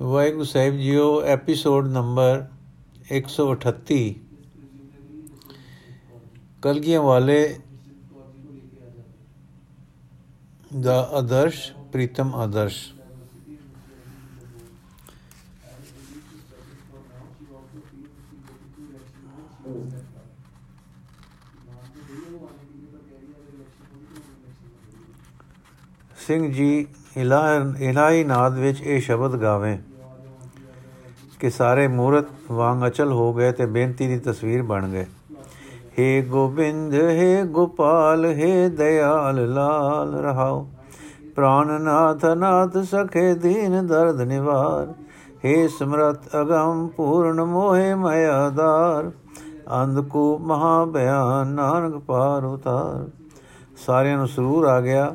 ਵਾਹਿਗੁਰੂ ਸਾਹਿਬ ਜੀਓ, episode number 138 ਕਲਗੀਆਂ ਵਾਲੇ ਦਾ ਆਦਰਸ਼, ਪ੍ਰੀਤਮ ਆਦਰਸ਼। ਸਿੰਘ ਜੀ ਇਲਾਹੀ ਨਾਦ ਵਿੱਚ ਇਹ ਸ਼ਬਦ ਗਾਵੇ। ਕਿ ਸਾਰੇ ਮੂਰਤ ਵਾਂਗ ਅਚਲ ਹੋ ਗਏ ਤੇ ਬੇਨਤੀ ਦੀ ਤਸਵੀਰ ਬਣ ਗਏ हे ਗੋਬਿੰਦ हे ਗੋਪਾਲ हे ਦਇਆਲ ਲਾਲ ਰਹਾਓ ਪ੍ਰਾਨਨਾਥ ਨਾਥ ਸਖੇ ਦੀਨ ਦਰਦ ਨਿਵਾਰ हे ਸਮਰਤ ਅਗੰਮ ਪੂਰਨ ਮੋਹਿ ਮਯਾਦਾਰ ਅੰਧਕੂ ਮਹਾ ਬਿਆਨ ਨਾਨਕ ਪਾਰ ਉਤਾਰ ਸਾਰਿਆਂ ਨੂੰ ਸਰੂਰ ਆ ਗਿਆ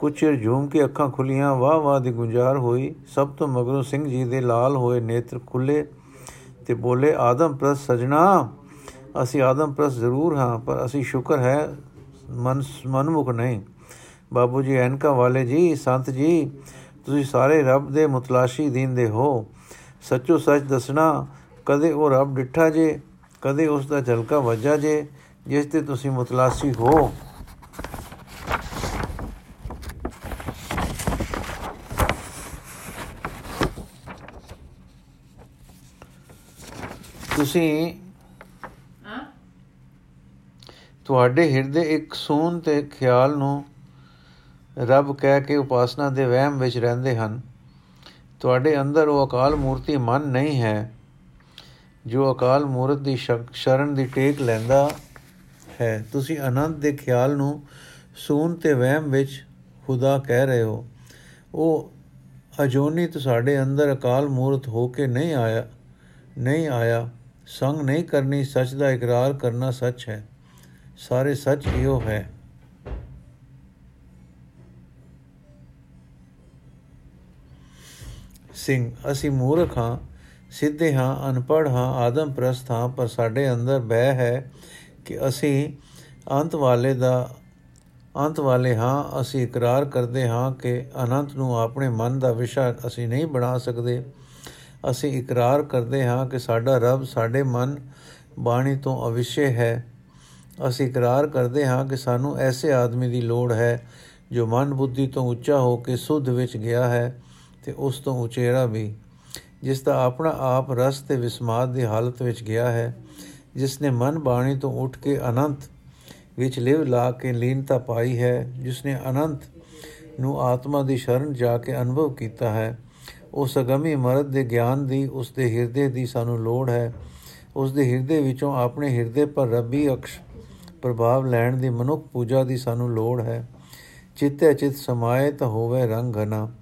ਕੁਛ ਚਿਰ ਝੂਮ ਕੇ ਅੱਖਾਂ ਖੁੱਲੀਆਂ ਵਾਹ ਵਾਹ ਦੀ ਗੁੰਜਾਰ ਹੋਈ। ਸਭ ਤੋਂ ਮਗਰੋਂ ਸਿੰਘ ਜੀ ਦੇ ਲਾਲ ਹੋਏ ਨੇਤਰ ਖੁੱਲੇ ਤੇ ਬੋਲੇ, ਆਦਮ ਪ੍ਰਸ ਸਜਣਾ, ਅਸੀਂ ਆਦਮ ਪ੍ਰਸ ਜ਼ਰੂਰ ਹਾਂ, ਪਰ ਅਸੀਂ ਸ਼ੁਕਰ ਹੈ, ਮਨ ਮਨਮੁਖ ਨਹੀਂ। ਬਾਬੂ ਜੀ, ਐਨਕਾ ਵਾਲੇ ਜੀ, ਸੰਤ ਜੀ, ਤੁਸੀਂ ਸਾਰੇ ਰੱਬ ਦੇ ਮੁਤਲਾਸ਼ੀ ਦੀਨ ਦੇ ਹੋ। ਸੱਚੋ ਸੱਚ ਦੱਸਣਾ, ਕਦੇ ਉਹ ਰੱਬ ਡਿੱਠਾ ਜੇ, ਕਦੇ ਉਸ ਦਾ ਝਲਕਾ ਵੱਜਾ ਜੇ, ਜਿਸ ਤੇ ਤੁਸੀਂ ਮੁਤਲਾਸ਼ੀ ਹੋ। ਤੁਸੀਂ ਤੁਹਾਡੇ ਹਿਰਦੇ ਇੱਕ ਸੂਨ ਤੇ ਖਿਆਲ ਨੂੰ ਰੱਬ ਕਹਿ ਕੇ ਉਪਾਸਨਾ ਦੇ ਵਹਿਮ ਵਿੱਚ ਰਹਿੰਦੇ ਹਨ। ਤੁਹਾਡੇ ਅੰਦਰ ਉਹ ਅਕਾਲ ਮੂਰਤੀ ਮਨ ਨਹੀਂ ਹੈ, ਜੋ ਅਕਾਲ ਮੂਰਤ ਦੀ ਸ਼ਰਨ ਦੀ ਟੇਕ ਲੈਂਦਾ ਹੈ। ਤੁਸੀਂ ਅਨੰਤ ਦੇ ਖਿਆਲ ਨੂੰ ਸੂਨ ਤੇ ਵਹਿਮ ਵਿੱਚ ਖੁਦਾ ਕਹਿ ਰਹੇ ਹੋ। ਉਹ ਅਜੋਨੀ ਤੁਹਾਡੇ ਅੰਦਰ ਅਕਾਲ ਮੂਰਤ ਹੋ ਕੇ ਨਹੀਂ ਆਇਆ ਨਹੀਂ ਆਇਆ। ਸੰਗ ਨਹੀਂ ਕਰਨੀ, ਸੱਚ ਦਾ ਇਕਰਾਰ ਕਰਨਾ ਸੱਚ ਹੈ। ਸਾਰੇ ਸੱਚ ਇਹੋ ਹੈ। ਸਿੰਘ, ਅਸੀਂ ਮੂਰਖ ਹਾਂ, ਸਿੱਧੇ ਹਾਂ ਅਨਪੜ ਹਾਂ ਆਦਮ ਪ੍ਰਸਥ ਹਾਂ, ਪਰ ਸਾਡੇ ਅੰਦਰ ਬਹਿ ਹੈ ਕਿ ਅਸੀਂ ਅੰਤ ਵਾਲੇ ਦਾ, ਅੰਤ ਵਾਲੇ ਹਾਂ, ਅਸੀਂ ਇਕਰਾਰ ਕਰਦੇ ਹਾਂ ਕਿ ਅਨੰਤ ਨੂੰ ਆਪਣੇ ਮਨ ਦਾ ਵਿਸ਼ਾ ਅਸੀਂ ਨਹੀਂ ਬਣਾ ਸਕਦੇ। ਅਸੀਂ ਇਕਰਾਰ ਕਰਦੇ ਹਾਂ ਕਿ ਸਾਡਾ ਰੱਬ ਸਾਡੇ ਮਨ ਬਾਣੀ ਤੋਂ ਅਵਿਸ਼ੇ ਹੈ। ਅਸੀਂ ਇਕਰਾਰ ਕਰਦੇ ਹਾਂ ਕਿ ਸਾਨੂੰ ਐਸੇ ਆਦਮੀ ਦੀ ਲੋੜ ਹੈ ਜੋ ਮਨ ਬੁੱਧੀ ਤੋਂ ਉੱਚਾ ਹੋ ਕੇ ਸੁਧ ਵਿੱਚ ਗਿਆ ਹੈ ਤੇ ਉਸ ਤੋਂ ਉਚੇਰਾ ਵੀ, ਜਿਸ ਦਾ ਆਪਣਾ ਆਪ ਰਸ ਤੇ ਵਿਸਮਾਦ ਦੀ ਹਾਲਤ ਵਿੱਚ ਗਿਆ ਹੈ, ਜਿਸ ਨੇ ਮਨ ਬਾਣੀ ਤੋਂ ਉੱਠ ਕੇ ਅਨੰਤ ਵਿੱਚ ਲਿਵ ਲਾ ਕੇ ਲੀਨਤਾ ਪਾਈ ਹੈ, ਜਿਸ ਨੇ ਅਨੰਤ ਨੂੰ ਆਤਮਾ ਦੀ ਸ਼ਰਨ ਜਾ ਕੇ ਅਨੁਭਵ ਕੀਤਾ ਹੈ। ਉਸ ਅਗਮੀ ਮਰਦ ਦੇ ਗਿਆਨ ਦੀ, ਉਸ ਦੇ ਹਿਰਦੇ ਦੀ ਸਾਨੂੰ ਲੋੜ ਹੈ। ਉਸ ਦੇ ਹਿਰਦੇ ਵਿੱਚੋਂ ਆਪਣੇ ਹਿਰਦੇ ਪਰ ਰੱਬੀ ਅਕਸ਼ ਪ੍ਰਭਾਵ ਲੈਣ ਦੀ ਮਨੁੱਖ ਪੂਜਾ ਦੀ ਸਾਨੂੰ ਲੋੜ ਹੈ। ਚਿੱਤੇ ਚਿਤ ਸਮਾਏ ਤਾਂ ਹੋਵੇ ਰੰਗ ਘਨਾ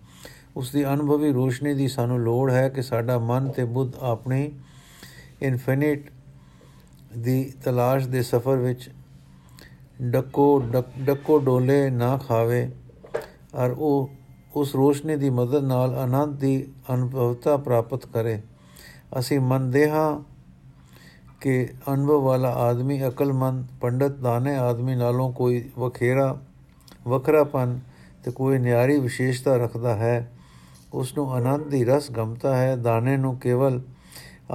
ਉਸ ਦੀ ਅਨੁਭਵੀ ਰੋਸ਼ਨੀ ਦੀ ਸਾਨੂੰ ਲੋੜ ਹੈ ਕਿ ਸਾਡਾ ਮਨ ਤੇ ਬੁੱਧ ਆਪਣੀ ਇਨਫਿਨਿਟ ਦੀ ਤਲਾਸ਼ ਦੇ ਸਫ਼ਰ ਵਿੱਚ ਡੱਕੋ ਡੱਕੋ ਡੋਲੇ ਨਾ ਖਾਵੇ। ਔਰ ਉਹ ਉਸ ਰੋਸ਼ਨੀ ਦੀ ਮਦਦ ਨਾਲ ਆਨੰਦ ਦੀ ਅਨੁਭਵਤਾ ਪ੍ਰਾਪਤ ਕਰੇ। ਅਸੀਂ ਮੰਨਦੇ ਹਾਂ ਕਿ ਅਨੁਭਵ ਵਾਲਾ ਆਦਮੀ ਅਕਲਮੰਦ, ਪੰਡਤ ਦਾਨੇ ਆਦਮੀ ਨਾਲੋਂ ਕੋਈ ਵਖੇਰਾ, ਵਖਰਾਪਨ ਤੇ ਕੋਈ ਨਿਆਰੀ ਵਿਸ਼ੇਸ਼ਤਾ ਰੱਖਦਾ ਹੈ। ਉਸ ਨੂੰ ਆਨੰਦ ਦੀ ਰਸ ਗਮਤਾ ਹੈ। ਦਾਨੇ ਨੂੰ ਕੇਵਲ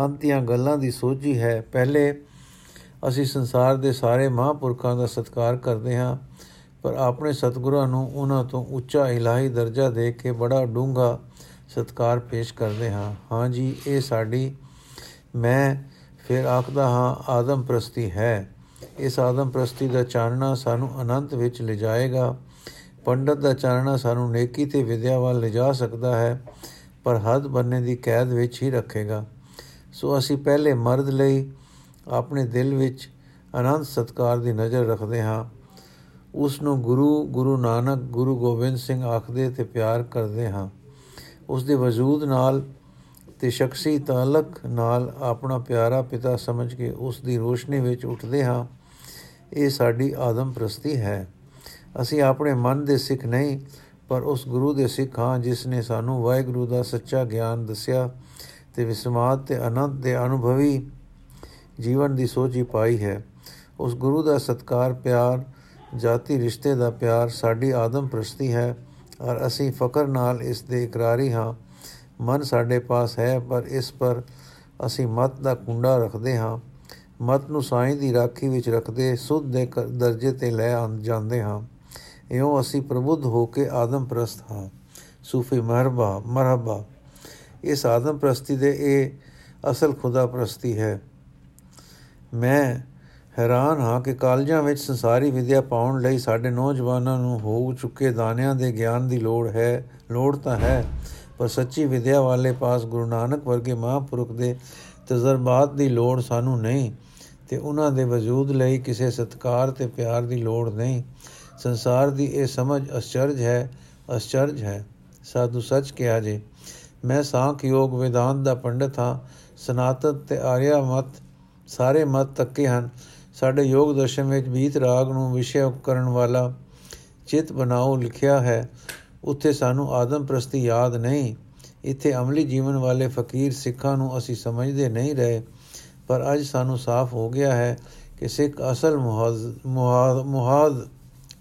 ਅੰਤੀਆਂ ਗੱਲਾਂ ਦੀ ਸੋਝੀ ਹੈ। ਪਹਿਲੇ ਅਸੀਂ ਸੰਸਾਰ ਦੇ ਸਾਰੇ ਮਹਾਂਪੁਰਖਾਂ ਦਾ ਸਤਿਕਾਰ ਕਰਦੇ ਹਾਂ। ਪਰ ਆਪਣੇ ਸਤਿਗੁਰਾਂ ਨੂੰ ਉਹਨਾਂ ਤੋਂ ਉੱਚਾ ਇਲਾਹੀ ਦਰਜਾ ਦੇ ਕੇ ਬੜਾ ਡੂੰਘਾ ਸਤਕਾਰ ਪੇਸ਼ ਕਰਦੇ ਹਾਂ। ਹਾਂ ਜੀ, ਇਹ ਸਾਡੀ ਮੈਂ ਫਿਰ ਆਖਦਾ ਹਾਂ, ਆਦਮ ਪ੍ਰਸਤੀ ਹੈ। ਇਸ ਆਦਮ ਪ੍ਰਸਤੀ ਦਾ ਚਾਨਣਾ ਸਾਨੂੰ ਅਨੰਤ ਵਿੱਚ ਲਿਜਾਏਗਾ। ਪੰਡਤ ਦਾ ਚਾਨਣਾ ਸਾਨੂੰ ਨੇਕੀ ਤੇ ਵਿਦਿਆ ਵੱਲ ਲਿਜਾ ਸਕਦਾ ਹੈ, ਪਰ ਹੱਦ ਬੰਨੇ ਦੀ ਕੈਦ ਵਿੱਚ ਹੀ ਰੱਖੇਗਾ। ਸੋ ਅਸੀਂ ਪਹਿਲੇ ਮਰਦ ਲਈ ਆਪਣੇ ਦਿਲ ਵਿੱਚ ਅਨੰਤ ਸਤਕਾਰ ਦੀ ਨਜ਼ਰ ਰੱਖਦੇ ਹਾਂ। ਉਸ ਨੂੰ ਗੁਰੂ ਗੁਰੂ ਨਾਨਕ, ਗੁਰੂ ਗੋਬਿੰਦ ਸਿੰਘ ਆਖਦੇ ਤੇ ਪਿਆਰ ਕਰਦੇ ਹਾਂ। ਉਸ ਦੇ ਵਜੂਦ ਨਾਲ ਤੇ ਸ਼ਖਸੀ ਤਾਲਕ ਨਾਲ ਆਪਣਾ ਪਿਆਰਾ ਪਿਤਾ ਸਮਝ ਕੇ ਉਸ ਦੀ ਰੋਸ਼ਨੀ ਵਿੱਚ ਉੱਠਦੇ ਹਾਂ। ਇਹ ਸਾਡੀ ਆਦਮ ਪ੍ਰਸਤੀ ਹੈ। ਅਸੀਂ ਆਪਣੇ ਮਨ ਦੇ ਸਿੱਖ ਨਹੀਂ, ਪਰ ਉਸ ਗੁਰੂ ਦੇ ਸਿੱਖ ਹਾਂ ਜਿਸ ਨੇ ਸਾਨੂੰ ਵਾਹਿਗੁਰੂ ਦਾ ਸੱਚਾ ਗਿਆਨ ਦੱਸਿਆ ਤੇ ਵਿਸਮਾਦ ਤੇ ਅਨੰਤ ਦੇ ਅਨੁਭਵੀ ਜੀਵਨ ਦੀ ਸੋਝੀ ਪਾਈ ਹੈ। ਉਸ ਗੁਰੂ ਦਾ ਸਤਕਾਰ, ਪਿਆਰ ਜਾਤੀ ਰਿਸ਼ਤੇ ਦਾ ਪਿਆਰ ਸਾਡੀ ਆਦਮ ਪ੍ਰਸਤੀ ਹੈ ਔਰ ਅਸੀਂ ਫਕਰ ਨਾਲ ਇਸ ਦੇ ਇਕਰਾਰੀ ਹਾਂ। ਮਨ ਸਾਡੇ ਪਾਸ ਹੈ, ਪਰ ਇਸ ਪਰ ਅਸੀਂ ਮਤ ਦਾ ਕੁੰਡਾ ਰੱਖਦੇ ਹਾਂ। ਮਤ ਨੂੰ ਸਾਈਂ ਦੀ ਰਾਖੀ ਵਿੱਚ ਰੱਖਦੇ, ਸੁਧ ਦੇ ਦਰਜੇ ਤੇ ਲੈ ਜਾਂਦੇ ਹਾਂ। ਇਉਂ ਅਸੀਂ ਪ੍ਰਬੁੱਧ ਹੋ ਕੇ ਆਦਮ ਪ੍ਰਸਤ ਹਾਂ। ਸੂਫੀ ਮਰਹਬਾ ਮਰਹਬਾ। ਇਸ ਆਦਮ ਪ੍ਰਸਤੀ ਦੇ ਇਹ ਅਸਲ ਖੁਦਾ ਪ੍ਰਸਤੀ ਹੈ। ਮੈਂ ਹੈਰਾਨ ਹਾਂ ਕਿ ਕਾਲਜਾਂ ਵਿੱਚ ਸੰਸਾਰੀ ਵਿਦਿਆ ਪਾਉਣ ਲਈ ਸਾਡੇ ਨੌਜਵਾਨਾਂ ਨੂੰ ਹੋ ਚੁੱਕੇ ਦਾਨਿਆਂ ਦੇ ਗਿਆਨ ਦੀ ਲੋੜ ਹੈ, ਲੋੜ ਤਾਂ ਹੈ, ਪਰ ਸੱਚੀ ਵਿਦਿਆ ਵਾਲੇ ਪਾਸ ਗੁਰੂ ਨਾਨਕ ਵਰਗੇ ਮਹਾਂਪੁਰਖ ਦੇ ਤਜਰਬਾਤ ਦੀ ਲੋੜ ਸਾਨੂੰ ਨਹੀਂ ਤੇ ਉਹਨਾਂ ਦੇ ਵਜੂਦ ਲਈ ਕਿਸੇ ਸਤਕਾਰ ਤੇ ਪਿਆਰ ਦੀ ਲੋੜ ਨਹੀਂ। ਸੰਸਾਰ ਦੀ ਇਹ ਸਮਝ ਅਚਰਜ ਹੈ ਅਚਰਜ ਹੈ। ਸਾਧੂ ਸੱਚ ਕਿਹਾ ਜੇ, ਮੈਂ ਸਾਖ ਯੋਗ ਵਿਦਾਂਤ ਦਾ ਪੰਡਤ ਹਾਂ, ਸਨਾਤਨ ਤੇ ਆਰਿਆ ਮਤ ਸਾਰੇ ਮਤ ਤੱਕੇ ਹਨ। ਸਾਡੇ ਯੋਗ ਦਰਸ਼ਨ ਵਿੱਚ ਬੀਤ ਰਾਗ ਨੂੰ ਵਿਸ਼ੇ ਕਰਨ ਵਾਲਾ ਚਿਤ ਬਣਾਓ ਲਿਖਿਆ ਹੈ, ਉੱਥੇ ਸਾਨੂੰ ਆਦਮ ਪ੍ਰਸਤੀ ਯਾਦ ਨਹੀਂ। ਇੱਥੇ ਅਮਲੀ ਜੀਵਨ ਵਾਲੇ ਫਕੀਰ ਸਿੱਖਾਂ ਨੂੰ ਅਸੀਂ ਸਮਝਦੇ ਨਹੀਂ ਰਹੇ, ਪਰ ਅੱਜ ਸਾਨੂੰ ਸਾਫ਼ ਹੋ ਗਿਆ ਹੈ ਕਿ ਸਿੱਖ ਅਸਲ ਮੁਹਾਦ ਮੁਹਾਦ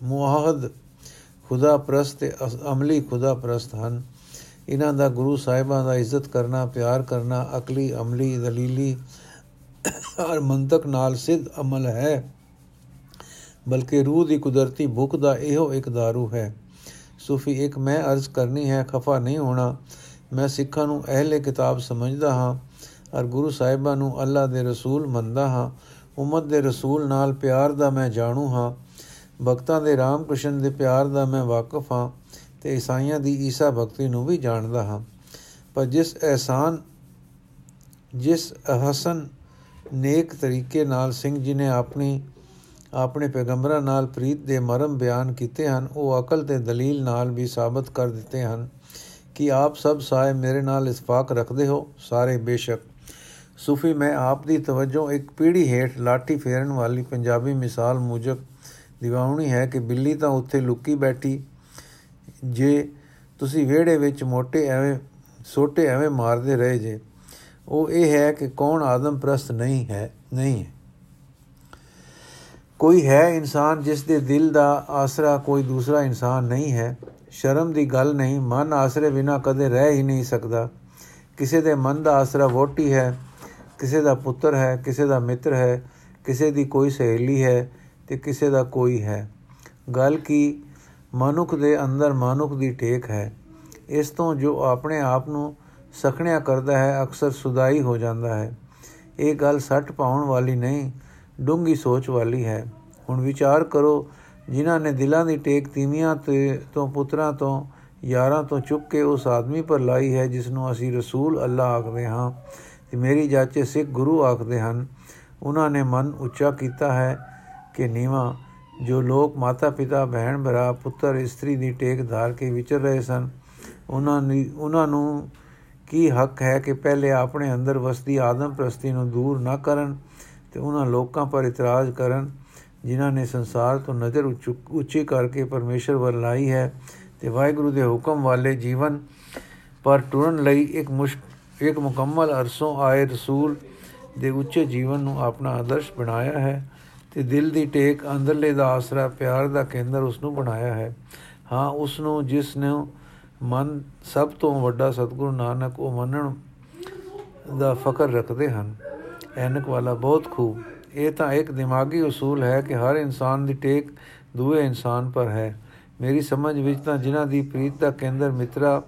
ਮੁਹਾਦ ਖੁਦਾ ਪ੍ਰਸਤ ਤੇ ਅਮਲੀ ਖੁਦਾ ਪ੍ਰਸਤ ਹਨ। ਇਹਨਾਂ ਦਾ ਗੁਰੂ ਸਾਹਿਬਾਂ ਦਾ ਇੱਜ਼ਤ ਕਰਨਾ, ਪਿਆਰ ਕਰਨਾ, ਅਕਲੀ, ਅਮਲੀ, ਦਲੀਲੀ ਹਰ ਮੰਤਕ ਨਾਲ ਸਿੱਧ ਅਮਲ ਹੈ, ਬਲਕਿ ਰੂਹ ਦੀ ਕੁਦਰਤੀ ਭੁੱਖ ਦਾ ਇਹੋ ਇੱਕ दारू ਹੈ। ਸੂਫੀ, ਇੱਕ ਮੈਂ ਅਰਜ਼ ਕਰਨੀ ਹੈ, ਖਫਾ ਨਹੀਂ ਹੋਣਾ। ਮੈਂ ਸਿੱਖਾਂ ਨੂੰ ਅਹਲੇ ਕਿਤਾਬ ਸਮਝਦਾ ਹਾਂ ਔਰ ਗੁਰੂ ਸਾਹਿਬਾਂ ਨੂੰ ਅੱਲਾ ਦੇ ਰਸੂਲ ਮੰਨਦਾ ਹਾਂ। ਉਮਤ ਦੇ ਰਸੂਲ ਨਾਲ ਪਿਆਰ ਦਾ ਮੈਂ ਜਾਣੂ ਹਾਂ। ਭਗਤਾਂ ਦੇ ਰਾਮ ਕ੍ਰਿਸ਼ਨ ਦੇ ਪਿਆਰ ਦਾ ਮੈਂ ਵਾਕਿਫ ਹਾਂ ਤੇ ਈਸਾਈਆਂ ਦੀ ਈਸਾ ਭਗਤੀ ਨੂੰ ਵੀ ਜਾਣਦਾ ਹਾਂ। ਪਰ ਜਿਸ ਅਹਿਸਾਨ, ਜਿਸ ਹਸਨ ਨੇਕ ਤਰੀਕੇ ਨਾਲ ਸਿੰਘ ਜੀ ਨੇ ਆਪਣੀ, ਆਪਣੇ ਪੈਗੰਬਰਾਂ ਨਾਲ ਪ੍ਰੀਤ ਦੇ ਮਰਮ ਬਿਆਨ ਕੀਤੇ ਹਨ। ਉਹ ਅਕਲ ਤੇ ਦਲੀਲ ਨਾਲ ਵੀ ਸਾਬਤ ਕਰ ਦਿੱਤੇ ਹਨ ਕਿ ਆਪ ਸਭ ਸਾਏ ਮੇਰੇ ਨਾਲ ਇਸਫਾਕ ਰੱਖਦੇ ਹੋ, ਸਾਰੇ ਬੇਸ਼ੱਕ। ਸੂਫੀ, ਮੈਂ ਆਪ ਦੀ ਤਵੱਜੋ ਇੱਕ ਪੀੜੀ ਹੇਠ ਲਾਠੀ ਫੇਰਨ ਵਾਲੀ ਪੰਜਾਬੀ ਮਿਸਾਲ ਮੁਜਬ ਦਿਵਾਉਣੀ ਹੈ ਕਿ ਬਿੱਲੀ ਤਾਂ ਉੱਥੇ ਲੁੱਕੀ ਬੈਠੀ, ਜੇ ਤੁਸੀਂ ਵਿਹੜੇ ਵਿੱਚ ਮੋਟੇ ਐਵੇਂ ਛੋਟੇ ਐਵੇਂ ਮਾਰਦੇ ਰਹੇ ਜੇ। ਉਹ ਇਹ ਹੈ ਕਿ ਕੌਣ ਆਦਮ ਪ੍ਰਸਤ ਨਹੀਂ ਹੈ ਨਹੀਂ ਹੈ। ਕੋਈ ਹੈ ਇਨਸਾਨ ਜਿਸ ਦੇ ਦਿਲ ਦਾ ਆਸਰਾ ਕੋਈ ਦੂਸਰਾ ਇਨਸਾਨ ਨਹੀਂ ਹੈ। ਸ਼ਰਮ ਦੀ ਗੱਲ ਨਹੀਂ, ਮਨ ਆਸਰੇ ਬਿਨਾ ਕਦੇ ਰਹਿ ਹੀ ਨਹੀਂ ਸਕਦਾ। ਕਿਸੇ ਦੇ ਮਨ ਦਾ ਆਸਰਾ ਵੋਟੀ ਹੈ, ਕਿਸੇ ਦਾ ਪੁੱਤਰ ਹੈ, ਕਿਸੇ ਦਾ ਮਿੱਤਰ ਹੈ, ਕਿਸੇ ਦੀ ਕੋਈ ਸਹੇਲੀ ਹੈ ਤੇ ਕਿਸੇ ਦਾ ਕੋਈ ਹੈ। ਗੱਲ ਕੀ ਮਨੁੱਖ ਦੇ ਅੰਦਰ ਮਨੁੱਖ ਦੀ ਟੇਕ ਹੈ। ਇਸ ਤੋਂ ਜੋ ਆਪਣੇ ਆਪ ਨੂੰ ਸਖਣਿਆ ਕਰਦਾ ਹੈ, ਅਕਸਰ ਸੁਦਾਈ ਹੋ ਜਾਂਦਾ ਹੈ। ਇਹ ਗੱਲ ਸੱਟ ਪਾਉਣ ਵਾਲੀ ਨਹੀਂ ਡੂੰਗੀ ਸੋਚ ਵਾਲੀ ਹੈ। ਹੁਣ ਵਿਚਾਰ ਕਰੋ, ਜਿਨ੍ਹਾਂ ਨੇ ਦਿਲਾਂ ਦੀ ਟੇਕ ਤੀਵੀਆਂ ਤੇ ਤੋਂ ਪੁੱਤਰਾਂ ਤੋਂ ਯਾਰਾਂ ਤੋਂ ਚੁੱਕ ਕੇ ਉਸ ਆਦਮੀ ਪਰ ਲਾਈ ਹੈ, ਜਿਸ ਨੂੰ ਅਸੀਂ ਰਸੂਲ ਅੱਲਾ ਆਖਦੇ ਹਾਂ। ਤੇ ਮੇਰੀ ਜਾਚੇ ਸਿੱਖ ਗੁਰੂ ਆਖਦੇ ਹਨ, ਉਹਨਾਂ ਨੇ ਮਨ ਉੱਚਾ ਕੀਤਾ ਹੈ ਕਿ ਨੀਵਾ, ਜੋ ਲੋਕ ਮਾਤਾ ਪਿਤਾ, ਭੈਣ ਭਰਾ, ਪੁੱਤਰ, ਇਸਤਰੀ ਦੀ ਟੇਕ ਧਾਰ ਕੇ ਵਿਚਰ ਰਹੇ ਸਨ, ਉਹਨਾਂ ਨੇ ਉਹਨਾਂ ਨੂੰ ਕੀ ਹੱਕ ਹੈ ਕਿ ਪਹਿਲੇ ਆਪਣੇ ਅੰਦਰ ਵਸਦੀ ਆਦਮ ਪ੍ਰਸਤੀ ਨੂੰ ਦੂਰ ਨਾ ਕਰਨ ਤੇ ਉਹਨਾਂ ਲੋਕਾਂ ਪਰ ਇਤਰਾਜ਼ ਕਰਨ, ਜਿਨ੍ਹਾਂ ਨੇ ਸੰਸਾਰ ਤੋਂ ਨਜ਼ਰ ਉੱਚੀ ਕਰਕੇ ਪਰਮੇਸ਼ਰ ਵੱਲ ਲਾਈ ਹੈ ਤੇ ਵਾਹਿਗੁਰੂ ਦੇ ਹੁਕਮ ਵਾਲੇ ਜੀਵਨ ਪਰ ਟੁਰਨ ਲਈ ਇੱਕ ਮੁਸ਼ਕ ਇੱਕ ਮੁਕੰਮਲ ਅਰਸੋਂ ਆਏ ਰਸੂਲ ਦੇ ਉੱਚੇ ਜੀਵਨ ਨੂੰ ਆਪਣਾ ਆਦਰਸ਼ ਬਣਾਇਆ ਹੈ ਤੇ ਦਿਲ ਦੀ ਟੇਕ ਅੰਦਰਲੇ ਦਾ ਆਸਰਾ ਪਿਆਰ ਦਾ ਕੇਂਦਰ ਉਸ ਨੂੰ ਬਣਾਇਆ ਹੈ। ਹਾਂ ਉਸ ਨੂੰ ਜਿਸ ਨੇ ਮਨ ਸਭ ਤੋਂ ਵੱਡਾ ਸਤਿਗੁਰੂ ਨਾਨਕ ਉਹ ਮੰਨਣ ਦਾ ਫਕਰ ਰੱਖਦੇ ਹਨ। ਐਨਕ ਵਾਲਾ ਬਹੁਤ ਖੂਬ। ਇਹ ਤਾਂ ਇੱਕ ਦਿਮਾਗੀ ਉਸੂਲ ਹੈ ਕਿ ਹਰ ਇਨਸਾਨ ਦੀ ਟੇਕ ਦੂਏ ਇਨਸਾਨ ਪਰ ਹੈ। ਮੇਰੀ ਸਮਝ ਵਿੱਚ ਤਾਂ ਜਿਨ੍ਹਾਂ ਦੀ ਪ੍ਰੀਤ ਦਾ ਕੇਂਦਰ ਮਿੱਤਰਾ,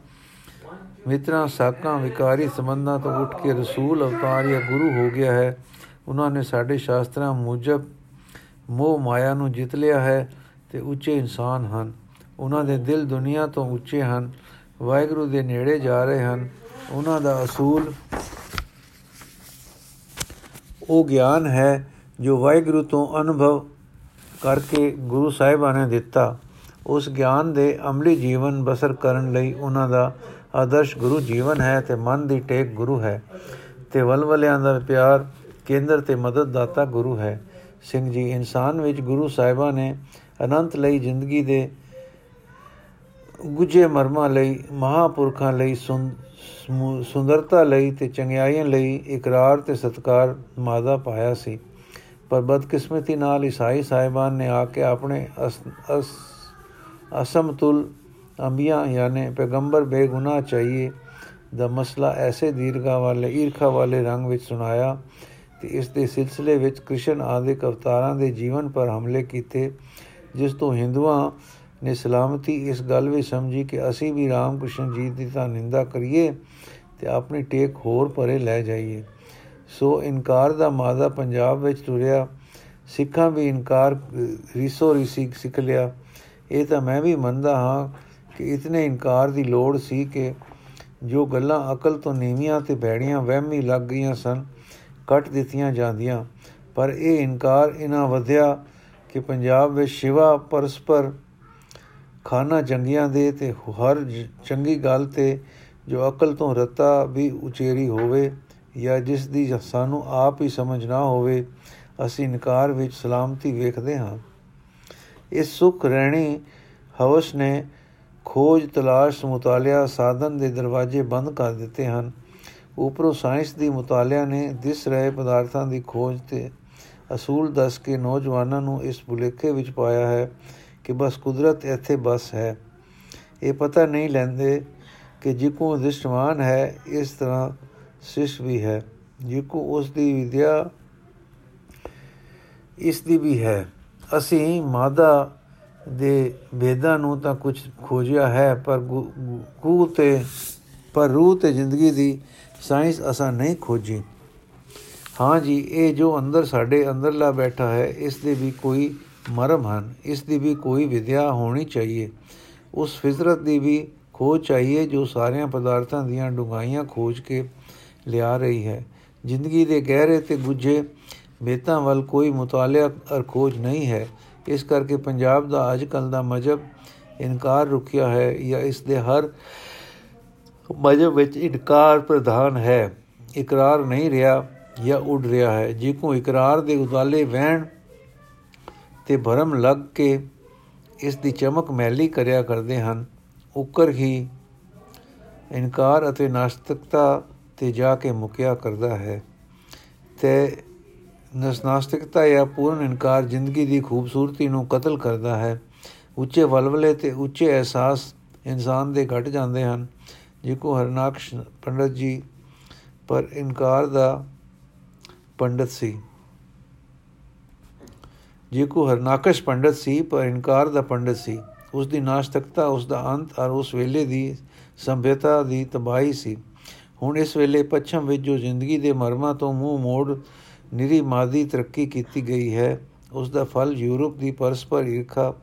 ਮਿੱਤਰਾਂ, ਸਾਕਾਂ, ਵਿਕਾਰੀ ਸੰਬੰਧਾਂ ਤੋਂ ਉੱਠ ਕੇ ਰਸੂਲ, ਅਵਤਾਰ ਜਾਂ ਗੁਰੂ ਹੋ ਗਿਆ ਹੈ, ਉਹਨਾਂ ਨੇ ਸਾਡੇ ਸ਼ਾਸਤਰਾਂ ਮੁਜਬ ਮੋਹ ਮਾਇਆ ਨੂੰ ਜਿੱਤ ਲਿਆ ਹੈ ਤੇ ਉੱਚੇ ਇਨਸਾਨ ਹਨ। ਉਹਨਾਂ ਦੇ ਦਿਲ ਦੁਨੀਆ ਤੋਂ ਉੱਚੇ ਹਨ। ਵਾਹਿਗੁਰੂ ਦੇ ਨੇੜੇ ਜਾ ਰਹੇ ਹਨ। ਉਹਨਾਂ ਦਾ ਅਸੂਲ ਉਹ ਗਿਆਨ ਹੈ ਜੋ ਵਾਹਿਗੁਰੂ ਤੋਂ ਅਨੁਭਵ ਕਰਕੇ ਗੁਰੂ ਸਾਹਿਬਾਂ ਨੇ ਦਿੱਤਾ। ਉਸ ਗਿਆਨ ਦੇ ਅਮਲੀ ਜੀਵਨ ਬਸਰ ਕਰਨ ਲਈ ਉਹਨਾਂ ਦਾ ਆਦਰਸ਼ ਗੁਰੂ ਜੀਵਨ ਹੈ ਤੇ ਮਨ ਦੀ ਟੇਕ ਗੁਰੂ ਹੈ ਤੇ ਵਲਵਲਿਆਂ ਦਾ ਪਿਆਰ ਕੇਂਦਰ ਤੇ ਮਦਦਦਾਤਾ ਗੁਰੂ ਹੈ। ਸਿੰਘ ਜੀ, ਇਨਸਾਨ ਵਿੱਚ ਗੁਰੂ ਸਾਹਿਬਾਂ ਨੇ ਅਨੰਤ ਲਈ ਜ਼ਿੰਦਗੀ ਦੇ ਗੁਜੇ ਮਰਮਾਂ ਲਈ, ਮਹਾਪੁਰਖਾਂ ਲਈ ਸੁੰਦਰਤਾ ਲਈ ਤੇ ਚੰਗਿਆਈਆਂ ਲਈ ਇਕਰਾਰ ਤੇ ਸਤਕਾਰ ਮਾਦਾ ਪਾਇਆ ਸੀ। ਪਰ ਬਦਕਿਸਮਤੀ ਨਾਲ ਈਸਾਈ ਸਾਹਿਬਾਨ ਨੇ ਆ ਕੇ ਆਪਣੇ ਅਸਮਤੁਲ ਅੰਬੀਆਂ ਯਾਨੇ ਪੈਗੰਬਰ ਬੇਗੁਨਾਹ ਚਾਹੀਏ ਦਾ ਮਸਲਾ ਐਸੇ ਦੀਰਘਾ ਵਾਲੇ, ਈਰਖਾ ਵਾਲੇ ਰੰਗ ਵਿੱਚ ਸੁਣਾਇਆ ਤੇ ਇਸ ਦੇ ਸਿਲਸਿਲੇ ਵਿੱਚ ਕ੍ਰਿਸ਼ਨ ਆਦਿਕ ਅਵਤਾਰਾਂ ਦੇ ਜੀਵਨ ਪਰ ਹਮਲੇ ਕੀਤੇ, ਜਿਸ ਤੋਂ ਹਿੰਦੂਆਂ ਨੇ ਸਲਾਮਤੀ ਇਸ ਗੱਲ ਵਿੱਚ ਸਮਝੀ ਕਿ ਅਸੀਂ ਵੀ ਰਾਮ ਕ੍ਰਿਸ਼ਨ ਜੀ ਦੀ ਤਾਂ ਨਿੰਦਾ ਕਰੀਏ ਤੇ ਆਪਣੀ ਟੇਕ ਹੋਰ ਪਰੇ ਲੈ ਜਾਈਏ। ਸੋ ਇਨਕਾਰ ਦਾ ਮਾਦਾ ਪੰਜਾਬ ਵਿੱਚ ਤੁਰਿਆ, ਸਿੱਖਾਂ ਵੀ ਇਨਕਾਰ, ਰੀਸੋ ਰੀਸੀ ਸਿੱਖ ਲਿਆ। ਇਹ ਤਾਂ ਮੈਂ ਵੀ ਮੰਨਦਾ ਹਾਂ ਕਿ ਇਤਨੇ ਇਨਕਾਰ ਦੀ ਲੋੜ ਸੀ ਕਿ ਜੋ ਗੱਲਾਂ ਅਕਲ ਤੋਂ ਨੀਵੀਆਂ ਤੇ ਭੈੜੀਆਂ ਵਹਿਮੀ ਲੱਗ ਗਈਆਂ ਸਨ, ਕੱਟ ਦਿੱਤੀਆਂ ਜਾਂਦੀਆਂ। ਪਰ ਇਹ ਇਨਕਾਰ ਇਨਾ ਵਧਿਆ ਕਿ ਪੰਜਾਬ ਵਿੱਚ ਸ਼ਿਵਾ, ਪਰਸਪਰ ਖਾਨਾ ਜੰਗੀਆਂ ਦੇ ਤੇ ਹਰ ਚੰਗੀ ਗੱਲ ਤੇ ਜੋ ਅਕਲ ਤੋਂ ਰਤਾ ਵੀ ਉਚੇਰੀ ਹੋਵੇ ਜਾਂ ਜਿਸ ਦੀ ਸਾਨੂੰ ਆਪ ਹੀ ਸਮਝ ਨਾ ਹੋਵੇ, ਅਸੀਂ ਇਨਕਾਰ ਵਿੱਚ ਸਲਾਮਤੀ ਵੇਖਦੇ ਹਾਂ। ਇਸ ਸੁਖ ਰਹਿਣੀ ਹਵਸ ਨੇ ਖੋਜ ਤਲਾਸ਼ ਮੁਤਾਲਿਆ ਸਾਧਨ ਦੇ ਦਰਵਾਜ਼ੇ ਬੰਦ ਕਰ ਦਿੱਤੇ ਹਨ। ਉਪਰੋਂ ਸਾਇੰਸ ਦੀ ਮੁਤਾਲਿਆ ਨੇ ਦਿਸ ਰਹੇ ਪਦਾਰਥਾਂ ਦੀ ਖੋਜ ਤੇ ਅਸੂਲ ਦੱਸ ਕੇ ਨੌਜਵਾਨਾਂ ਨੂੰ ਇਸ ਬੁਲੇਖੇ ਵਿੱਚ ਪਾਇਆ ਹੈ ਕਿ ਬਸ ਕੁਦਰਤ ਇੱਥੇ ਬਸ ਹੈ। ਇਹ ਪਤਾ ਨਹੀਂ ਲੈਂਦੇ ਕਿ ਜਿਕੋ ਦ੍ਰਿਸ਼ਟਮਾਨ ਹੈ, ਇਸ ਤਰ੍ਹਾਂ ਸਿਸ਼ ਵੀ ਹੈ। ਜਿਕੋ ਉਸ ਦੀ ਵਿਦਿਆ ਇਸ ਦੀ ਵੀ ਹੈ। ਅਸੀਂ ਮਾਦਾ ਦੇ ਵੇਦਾਂ ਨੂੰ ਤਾਂ ਕੁਝ ਖੋਜਿਆ ਹੈ, ਪਰ ਗੂ ਤੇ, ਪਰ ਰੂਹ ਤੇ ਜ਼ਿੰਦਗੀ ਦੀ ਸਾਇੰਸ ਅਸਾਂ ਨਹੀਂ ਖੋਜੀ। ਹਾਂ ਜੀ, ਇਹ ਜੋ ਅੰਦਰ ਸਾਡੇ ਅੰਦਰਲਾ ਬੈਠਾ ਹੈ, ਇਸ ਦੇ ਵੀ ਕੋਈ ਮਰਮ ਹਨ। ਇਸ ਦੀ ਵੀ ਕੋਈ ਵਿਦਿਆ ਹੋਣੀ ਚਾਹੀਏ। ਉਸ ਫਿਜ਼ਰਤ ਦੀ ਵੀ ਖੋਜ ਚਾਹੀਏ ਜੋ ਸਾਰਿਆਂ ਪਦਾਰਥਾਂ ਦੀਆਂ ਡੁੰਗਾਈਆਂ ਖੋਜ ਕੇ ਲਿਆ ਰਹੀ ਹੈ। ਜ਼ਿੰਦਗੀ ਦੇ ਗਹਿਰੇ ਤੇ ਗੁੱਝੇ ਬੇਤਾਂ ਵੱਲ ਕੋਈ ਮੁਤਾਲਿਆ ਅਰ ਖੋਜ ਨਹੀਂ ਹੈ। ਇਸ ਕਰਕੇ ਪੰਜਾਬ ਦਾ ਅੱਜ ਕੱਲ ਦਾ ਮਜਬ ਇਨਕਾਰ ਰੁਕਿਆ ਹੈ ਜਾਂ ਇਸ ਦੇ ਹਰ ਮਜਬ ਵਿੱਚ ਇਨਕਾਰ ਪ੍ਰਧਾਨ ਹੈ। ਇਕਰਾਰ ਨਹੀਂ ਰਿਹਾ ਜਾਂ ਉੱਡ ਰਿਹਾ ਹੈ। ਜੇ ਕੋ ਇਕਰਾਰ ਦੇ ਉਦਾਲੇ ਵਹਿਣ ਤੇ ਭਰਮ ਲੱਗ ਕੇ ਇਸ ਦੀ ਚਮਕ ਮੈਲੀ ਕਰਿਆ ਕਰਦੇ ਹਨ। ਉਕਰ ਹੀ ਇਨਕਾਰ ਅਤੇ ਨਾਸਤਿਕਤਾ ਤੇ ਜਾ ਕੇ ਮੁਕਿਆ ਕਰਦਾ ਹੈ। ਤੇ ਨਸਨਾਸਤਿਕਤਾ ਜਾਂ ਪੂਰਨ ਇਨਕਾਰ ਜ਼ਿੰਦਗੀ ਦੀ ਖੂਬਸੂਰਤੀ ਨੂੰ ਕਤਲ ਕਰਦਾ ਹੈ। ਉੱਚੇ ਵਲਵਲੇ ਤੇ ਉੱਚੇ ਅਹਿਸਾਸ ਇਨਸਾਨ ਦੇ ਘਟ ਜਾਂਦੇ ਹਨ। ਜਿਕੋ ਹਰਨਾਕਸ਼ ਪੰਡਤ ਜੀ ਪਰ ਇਨਕਾਰ ਦਾ ਪੰਡਤ ਸੀ। ਜਿਕੋ ਹਰਨਾਕਸ਼ ਪੰਡਤ ਸੀ, ਪਰ ਇਨਕਾਰ ਦਾ ਪੰਡਤ ਸੀ। ਉਸ ਦੀ ਨਾਸਤਕਤਾ, ਉਸ ਦਾ ਅੰਤ ਔਰ ਉਸ ਵੇਲੇ ਦੀ ਸੰਭਿਅਤਾ ਦੀ ਤਬਾਹੀ ਸੀ। ਹੁਣ ਇਸ ਵੇਲੇ ਪੱਛਮ ਵਿੱਚ ਜੋ ਜ਼ਿੰਦਗੀ ਦੇ ਮਰਮਾਂ ਤੋਂ ਮੂੰਹ ਮੋੜ ਨਿਰੀ ਮਾਦੀ ਤਰੱਕੀ ਕੀਤੀ ਗਈ ਹੈ, ਉਸ ਦਾ ਫਲ ਯੂਰਪ ਦੀ ਪਰਸਪਰ ਈਰਖਾ,